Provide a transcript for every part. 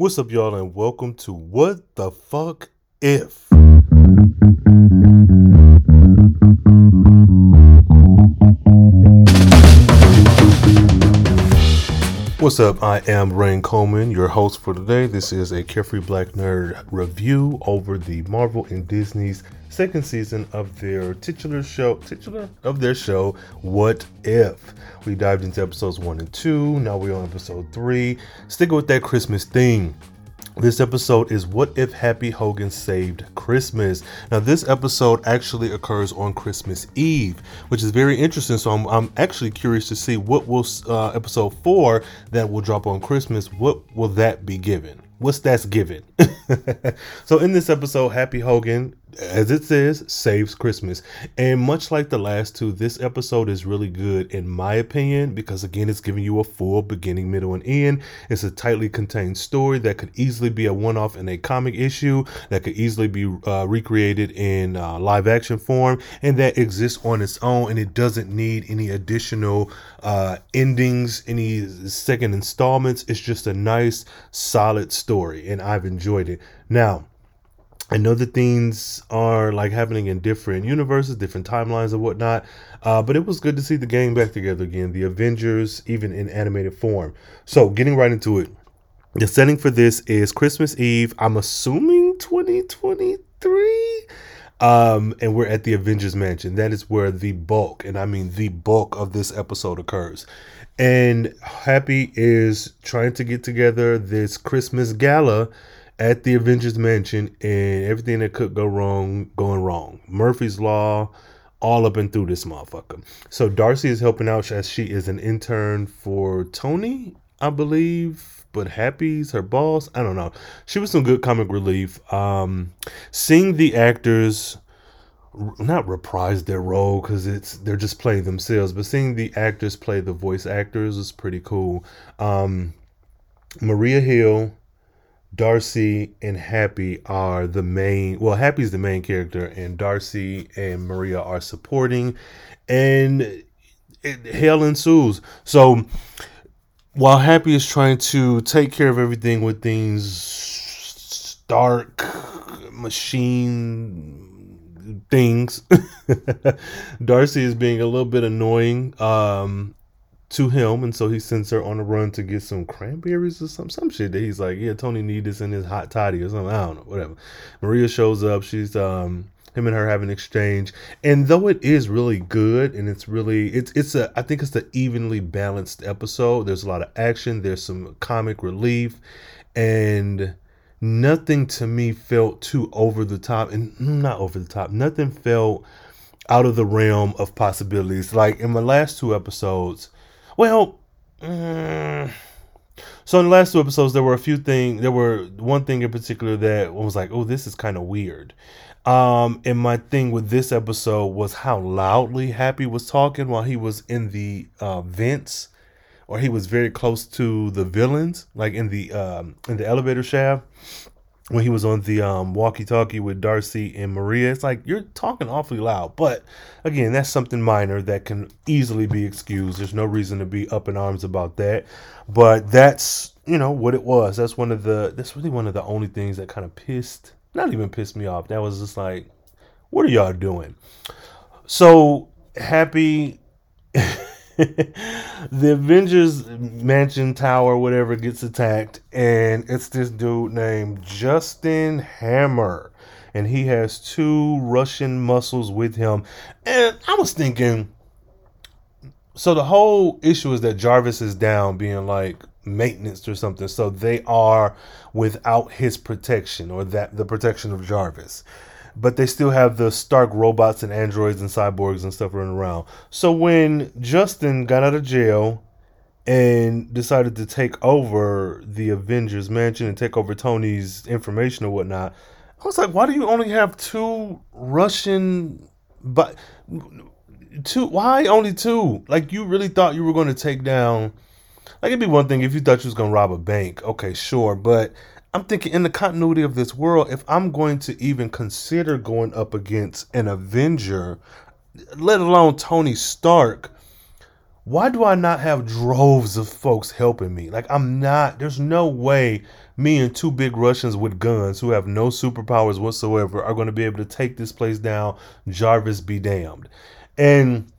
What's up, y'all, and welcome to What the Fuck If? What's up? I am Rain Coleman, your host for today. This is a Carefree Black Nerd review over the Marvel and Disney's second season of their titular show, titular of their show, What If? We dived into episodes one and two. Now we're on episode three. Stick with that Christmas theme. This episode is What If Happy Hogan Saved Christmas? Now, this episode actually occurs on Christmas Eve, which is very interesting. So, I'm, I'm actually curious to see what will uh, episode four that will drop on Christmas, what will that be given? What's that's given? so, in this episode, Happy Hogan as it says, saves Christmas. And much like the last two, this episode is really good in my opinion because again, it's giving you a full beginning, middle, and end. It's a tightly contained story that could easily be a one-off in a comic issue that could easily be uh, recreated in uh, live action form, and that exists on its own, and it doesn't need any additional uh, endings, any second installments. It's just a nice, solid story, and I've enjoyed it. Now I know that things are like happening in different universes, different timelines, and whatnot. Uh, but it was good to see the gang back together again, the Avengers, even in animated form. So, getting right into it, the setting for this is Christmas Eve. I'm assuming 2023. Um, and we're at the Avengers Mansion. That is where the bulk, and I mean the bulk of this episode occurs. And Happy is trying to get together this Christmas gala at the Avengers Mansion, and everything that could go wrong going wrong. Murphy's Law, all up and through this motherfucker. So Darcy is helping out as she is an intern for Tony, I believe. But Happy's her boss. I don't know. She was some good comic relief. Um, seeing the actors not reprise their role because it's they're just playing themselves, but seeing the actors play the voice actors is pretty cool. Um, Maria Hill, Darcy and Happy are the main. Well, Happy's the main character, and Darcy and Maria are supporting, and it, hell ensues. So while Happy is trying to take care of everything with things Stark machine things, Darcy is being a little bit annoying. Um, to him, and so he sends her on a run to get some cranberries or some some shit that he's like, yeah, Tony need this in his hot toddy or something. I don't know, whatever. Maria shows up. She's um him and her have an exchange, and though it is really good and it's really it's it's a I think it's the evenly balanced episode. There's a lot of action. There's some comic relief, and nothing to me felt too over the top, and not over the top. Nothing felt out of the realm of possibilities. Like in my last two episodes well, mm, so in the last two episodes, there were a few things. There were one thing in particular that was like, "Oh, this is kind of weird." Um, and my thing with this episode was how loudly Happy was talking while he was in the uh, vents, or he was very close to the villains, like in the um, in the elevator shaft when he was on the um, walkie-talkie with Darcy and Maria. It's like you're talking awfully loud, but again, that's something minor that can easily be excused. There's no reason to be up in arms about that, but that's you know what it was. That's one of the that's really one of the only things that kind of pissed, not even pissed me off. That was just like, what are y'all doing? So happy. the Avengers Mansion Tower, whatever, gets attacked, and it's this dude named Justin Hammer, and he has two Russian muscles with him. And I was thinking, so the whole issue is that Jarvis is down, being like maintenance or something, so they are without his protection or that the protection of Jarvis but they still have the Stark robots and androids and cyborgs and stuff running around. So when Justin got out of jail and decided to take over the Avengers mansion and take over Tony's information or whatnot, I was like, why do you only have two Russian but two why only two? Like you really thought you were going to take down like it'd be one thing if you thought you was going to rob a bank. Okay, sure, but I'm thinking in the continuity of this world, if I'm going to even consider going up against an Avenger, let alone Tony Stark, why do I not have droves of folks helping me? Like, I'm not, there's no way me and two big Russians with guns who have no superpowers whatsoever are going to be able to take this place down. Jarvis be damned. And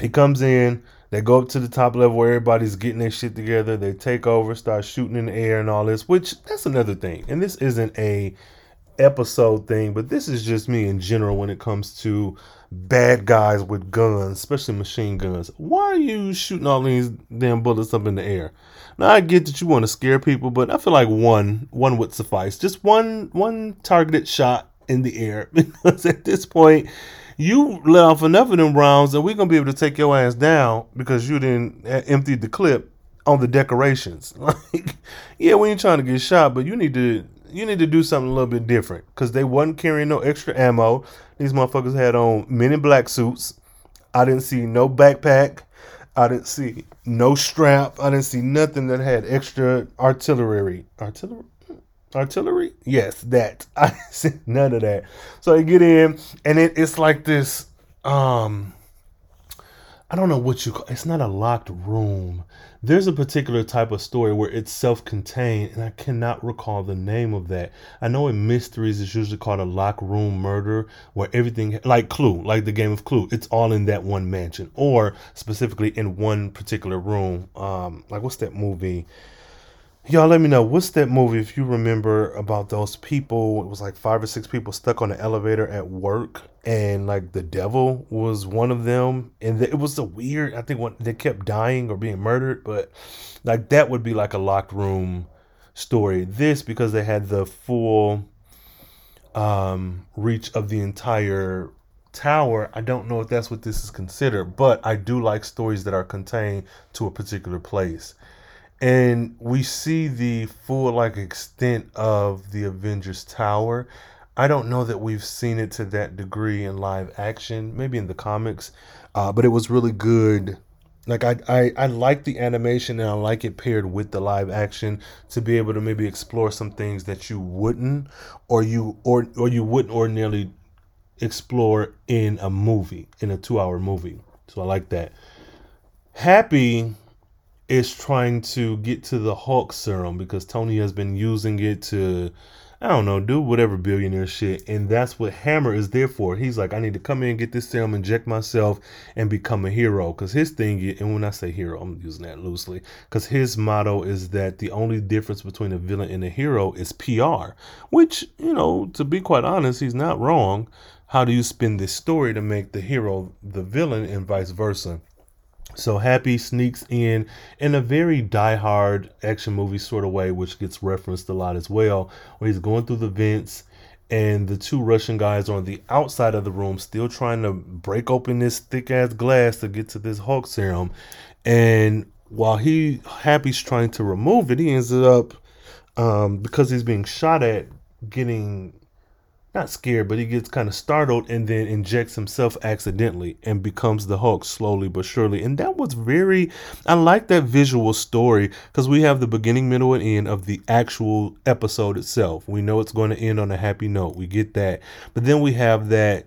he comes in, they go up to the top level where everybody's getting their shit together. They take over, start shooting in the air and all this, which that's another thing. And this isn't a episode thing, but this is just me in general when it comes to bad guys with guns, especially machine guns. Why are you shooting all these damn bullets up in the air? Now I get that you want to scare people, but I feel like one one would suffice. Just one one targeted shot in the air because at this point you let off enough of them rounds and we're gonna be able to take your ass down because you didn't empty the clip on the decorations. Like, yeah, we ain't trying to get shot, but you need to you need to do something a little bit different because they wasn't carrying no extra ammo. These motherfuckers had on men in black suits. I didn't see no backpack. I didn't see no strap. I didn't see nothing that had extra artillery. Artillery? Artillery? Yes that. I said none of that. So I get in and it, it's like this um i don't know what you call it's not a locked room. There's a particular type of story where it's self-contained and i cannot recall the name of that. I know in mysteries it's usually called a lock room murder where everything like clue like the game of clue it's all in that one mansion or specifically in one particular room. Um like what's that movie Y'all let me know what's that movie if you remember about those people. It was like five or six people stuck on the elevator at work, and like the devil was one of them. And it was a weird. I think when they kept dying or being murdered, but like that would be like a locked room story. This because they had the full um, reach of the entire tower. I don't know if that's what this is considered, but I do like stories that are contained to a particular place and we see the full like extent of the Avengers Tower. I don't know that we've seen it to that degree in live action, maybe in the comics, uh, but it was really good. Like I, I, I like the animation and I like it paired with the live action to be able to maybe explore some things that you wouldn't or you or or you wouldn't ordinarily explore in a movie in a two hour movie. So I like that. Happy is trying to get to the Hulk serum because Tony has been using it to, I don't know, do whatever billionaire shit. And that's what Hammer is there for. He's like, I need to come in, get this serum, inject myself, and become a hero. Because his thing, and when I say hero, I'm using that loosely, because his motto is that the only difference between a villain and a hero is PR. Which, you know, to be quite honest, he's not wrong. How do you spin this story to make the hero the villain and vice versa? So Happy sneaks in in a very die-hard action movie sort of way, which gets referenced a lot as well, where he's going through the vents and the two Russian guys are on the outside of the room, still trying to break open this thick ass glass to get to this Hulk serum. And while he Happy's trying to remove it, he ends up um, because he's being shot at, getting not scared, but he gets kind of startled and then injects himself accidentally and becomes the Hulk slowly but surely. And that was very, I like that visual story because we have the beginning, middle, and end of the actual episode itself. We know it's going to end on a happy note. We get that. But then we have that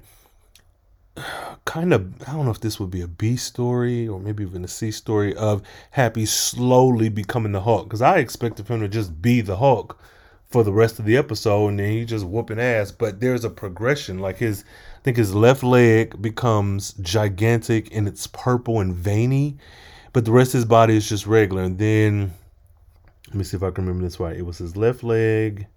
kind of I don't know if this would be a B story or maybe even a C story of Happy slowly becoming the Hulk because I expected him to just be the Hulk for the rest of the episode and then he just whooping ass. But there's a progression. Like his i think his left leg becomes gigantic and it's purple and veiny but the rest of his body is just regular. And then let me see if i can remember this right. It was his left leg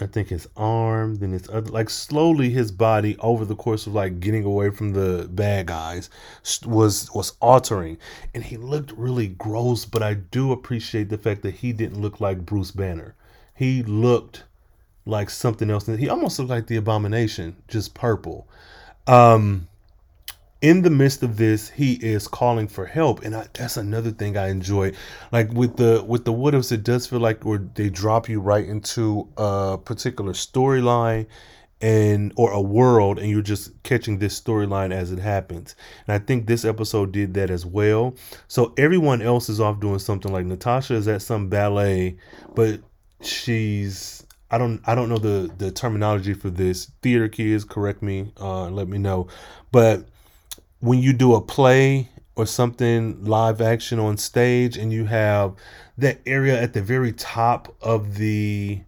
I think his arm, then his other, like slowly his body over the course of like getting away from the bad guys was was altering, and he looked really gross. But I do appreciate the fact that he didn't look like Bruce Banner. He looked like something else. He almost looked like the Abomination, just purple. Um, in the midst of this, he is calling for help, and I, that's another thing I enjoy. Like with the with the what ifs, it does feel like where they drop you right into a particular storyline and or a world and you're just catching this storyline as it happens. And i think this episode did that as well. So everyone else is off doing something. Like natasha is at some ballet but she's i don't i don't know the the terminology for this. Theater kids correct me uh let me know. But when you do a play or something live action on stage, and you have that area at the very top of the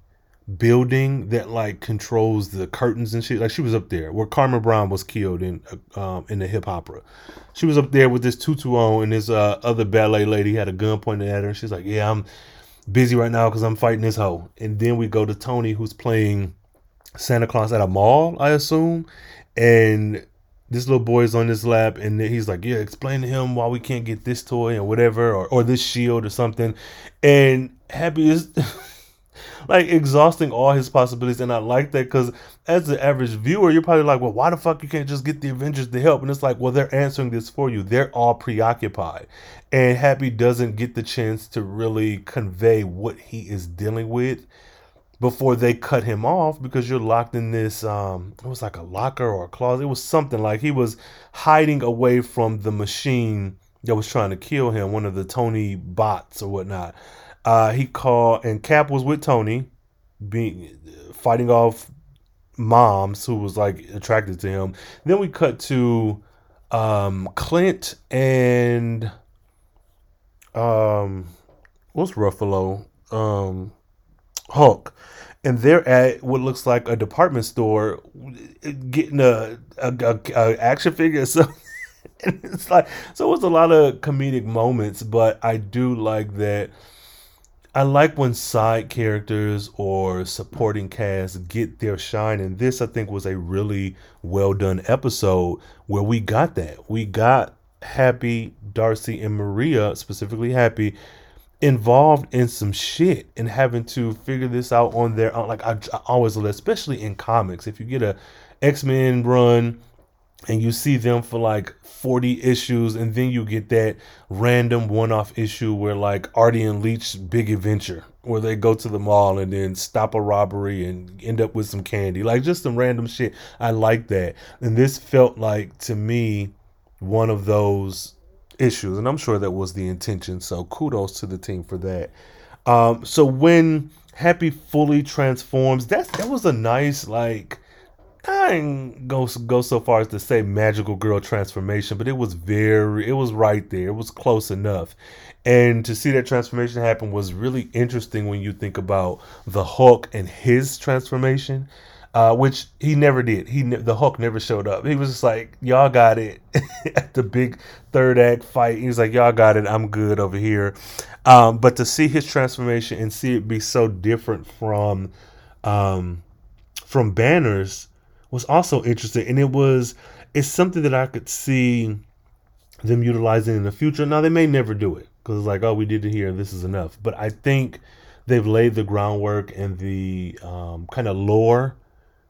building that like controls the curtains and shit. Like she was up there where Carmen Brown was killed in um, in the Hip Hopera. She was up there with this tutu on, and this uh, other ballet lady had a gun pointed at her, and she's like, "Yeah, I'm busy right now because I'm fighting this hoe." And then we go to Tony, who's playing Santa Claus at a mall, I assume, and this little boy's on his lap and he's like, Yeah, explain to him why we can't get this toy or whatever, or, or this shield or something. And Happy is like exhausting all his possibilities. And I like that because as the average viewer, you're probably like, Well, why the fuck you can't just get the Avengers to help? And it's like, Well, they're answering this for you. They're all preoccupied. And Happy doesn't get the chance to really convey what he is dealing with before they cut him off because you're locked in this um it was like a locker or a closet. It was something like he was hiding away from the machine that was trying to kill him one of the tony bots or whatnot. Uh he called and cap was with tony being fighting off moms who was like attracted to him. Then we cut to um clint and um what's ruffalo? Um Hulk, and they're at what looks like a department store getting a, a, a, a action figure. So it's like so it's a lot of comedic moments, but I do like that. I like when side characters or supporting cast get their shine, and this I think was a really well done episode where we got that. We got Happy, Darcy, and Maria, specifically Happy, involved in some shit and having to figure this out on their own. Like I, I always, especially in comics, if you get a X Men run and you see them for like 40 issues and then you get that random one-off issue where like Artie and Leech big adventure where they go to the mall and then stop a robbery and end up with some candy. Like just some random shit. I like that. And this felt like to me one of those issues, and I'm sure that was the intention. So kudos to the team for that. Um, so when Happy fully transforms, that's that was a nice like. I ain't go go so far as to say magical girl transformation, but it was very, it was right there. It was close enough, and to see that transformation happen was really interesting when you think about the Hulk and his transformation uh, which he never did. He the Hulk never showed up. He was just like, "Y'all got it." At the big third act fight, he was like, "Y'all got it. I'm good over here." Um, but to see his transformation and see it be so different from um, from Banner's was also interesting, and it was it's something that I could see them utilizing in the future. Now they may never do it because it's like, oh, we did it here, this is enough. But I think they've laid the groundwork and the um, kind of lore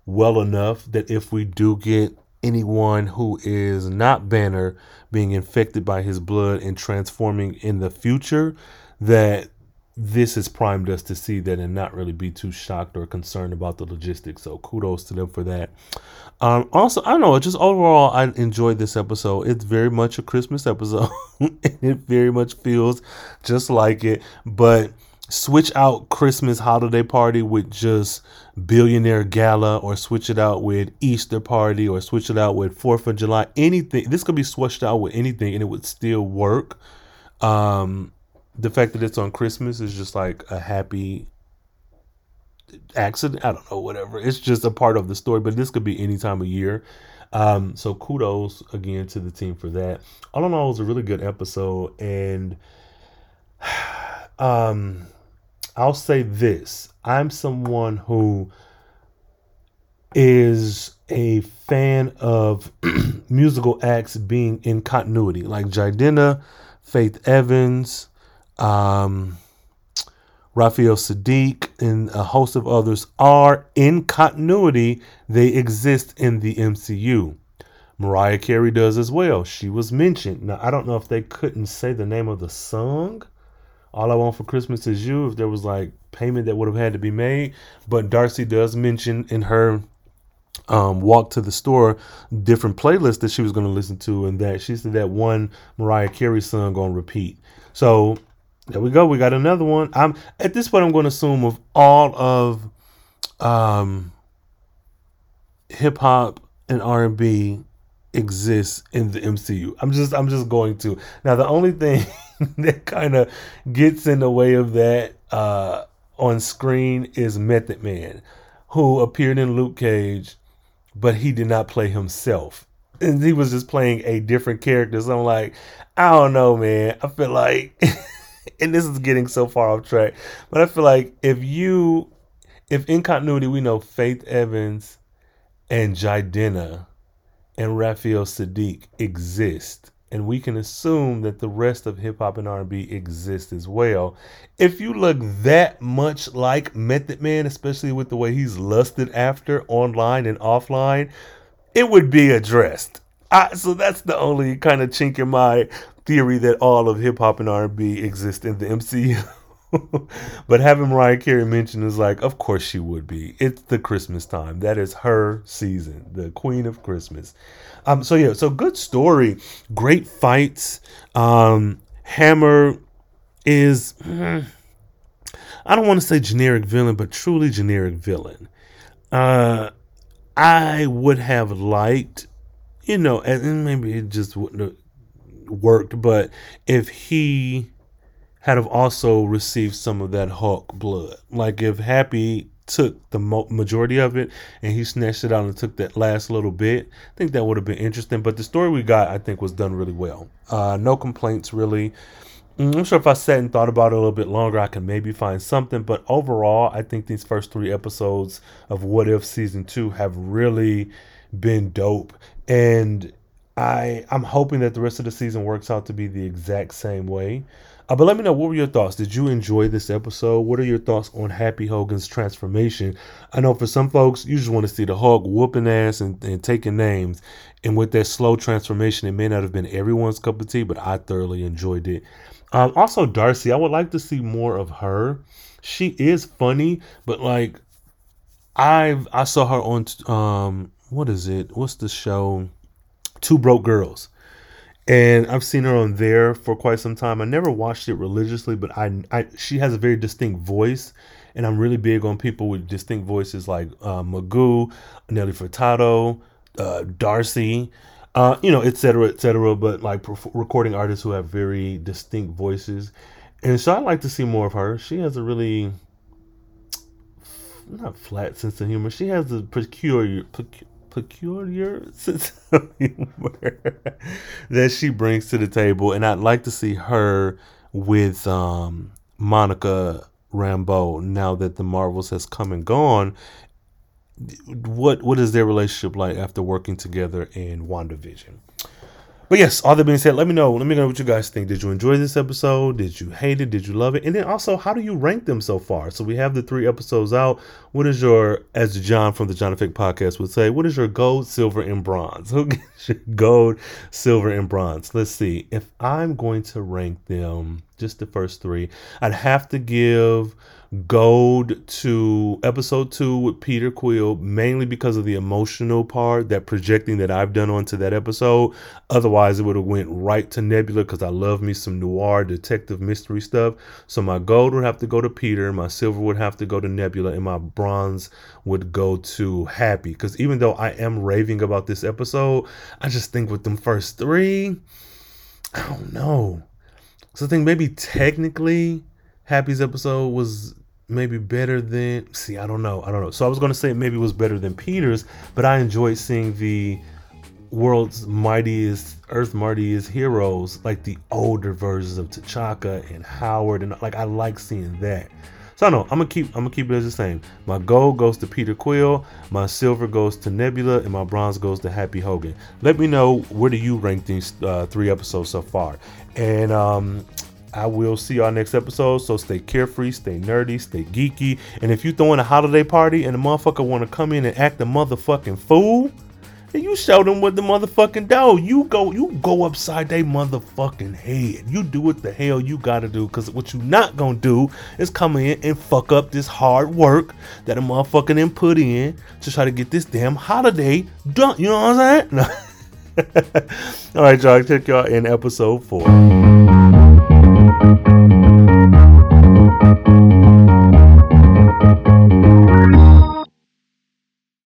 well enough that if we do get anyone who is not Banner being infected by his blood and transforming in the future, that this has primed us to see that and not really be too shocked or concerned about the logistics. So kudos to them for that. Um, also, I don't know, just overall, I enjoyed this episode. It's very much a Christmas episode. it very much feels just like it, but switch out Christmas holiday party with just billionaire gala or switch it out with Easter party or switch it out with 4th of July. Anything this could be switched out with anything and it would still work. Um the fact that it's on Christmas is just like a happy accident. I don't know whatever. It's just a part of the story but this could be any time of year. Um so kudos again to the team for that. All in all it was a really good episode and um I'll say this I'm someone who is a fan of musical acts being in continuity, like Jidenna, Faith Evans, um, Raphael Saadiq, and a host of others are in continuity. They exist in the MCU. Mariah Carey does as well. She was mentioned. Now, I don't know if they couldn't say the name of the song all I Want for Christmas is You, if there was like payment that would have had to be made. But Darcy does mention in her um, walk to the store different playlists that she was going to listen to, and that she said that one Mariah Carey song on repeat. So there we go. We got another one. I'm at this point. I'm going to assume of all of um, hip hop and R and B, exists in the MCU. I'm just I'm just going to. Now the only thing that kind of gets in the way of that uh, on screen is Method Man, who appeared in Luke Cage, but he did not play himself. And he was just playing a different character. So I'm like, I don't know, man. I feel like and this is getting so far off track, but I feel like if you if in continuity we know Faith Evans and Jidenna and Raphael Saadiq exist, and we can assume that the rest of hip hop and R&B exist as well. If you look that much like Method Man, especially with the way he's lusted after online and offline, it would be addressed. I, so that's the only kind of chink in my theory that all of hip hop and R&B exist in the MCU. but having Mariah Carey mentioned is like, of course she would be. It's the Christmas time. That is her season, the Queen of Christmas. Um, so yeah, so good story, great fights. Um, Hammer is, I don't want to say generic villain, but truly generic villain. Uh, I would have liked, you know, and maybe it just wouldn't have worked, but if he had have also received some of that Hulk blood, like if Happy took the majority of it and he snatched it out and took that last little bit, I think that would have been interesting. But the story we got, I think, was done really well. Uh, no complaints, really. Mm, I'm sure if I sat and thought about it a little bit longer, I can maybe find something. But overall, I think these first three episodes of What If season two have really been dope. And I I'm hoping that the rest of the season works out to be the exact same way. Uh, but let me know what were your thoughts. Did you enjoy this episode? What are your thoughts on Happy Hogan's transformation? I know for some folks, you just want to see the Hulk whooping ass and, and taking names. And with that slow transformation, it may not have been everyone's cup of tea, but I thoroughly enjoyed it. Um, also, Darcy, I would like to see more of her. She is funny, but like I've I saw her on um what is it? What's the show? Two Broke Girls. And I've seen her on there for quite some time. I never watched it religiously, but I, I she has a very distinct voice, and I'm really big on people with distinct voices like uh, Magoo, Nelly Furtado, uh, Darcy, uh, you know, et cetera, et cetera. But like recording artists who have very distinct voices, and so I'd like to see more of her. She has a really not flat sense of humor. She has a peculiar, peculiar peculiar sense of humor that she brings to the table, and I'd like to see her with um, Monica Rambeau now that the Marvels has come and gone. What what is their relationship like after working together in WandaVision? But yes, all that being said, let me know. Let me know what you guys think. Did you enjoy this episode? Did you hate it? Did you love it? And then also, how do you rank them so far? So we have the three episodes out. What is your, as John from the John Effect podcast would say, what is your gold, silver, and bronze? Who gets your gold, silver, and bronze? Let's see. If I'm going to rank them, just the first three, I'd have to give gold to episode two with Peter Quill, mainly because of the emotional part, that projecting that I've done onto that episode. Otherwise, it would have went right to Nebula because I love me some noir detective mystery stuff. So my gold would have to go to Peter, my silver would have to go to Nebula, and my bronze would go to Happy. Because even though I am raving about this episode, I just think with them first three, I don't know. So I think maybe technically Happy's episode was maybe better than see i don't know i don't know so i was going to say maybe it was better than peter's but i enjoyed seeing the world's mightiest earth mightiest heroes like the older versions of t'chaka and howard and like i like seeing that so I know I'm gonna keep I'm gonna keep it as the same. My gold goes to Peter Quill, my silver goes to Nebula, and my bronze goes to Happy Hogan. Let me know where do you rank these uh, three episodes so far, and um, I will see y'all next episode. So stay carefree, stay nerdy, stay geeky. And if you throwing a holiday party and a motherfucker want to come in and act a motherfucking fool, then you show them what the motherfucking do. You go, you go upside their motherfucking head. You do what the hell you gotta do. Cause what you not gonna do is come in and fuck up this hard work that a motherfucking then put in to try to get this damn holiday done. You know what I'm saying? All right, y'all. Check y'all in episode four.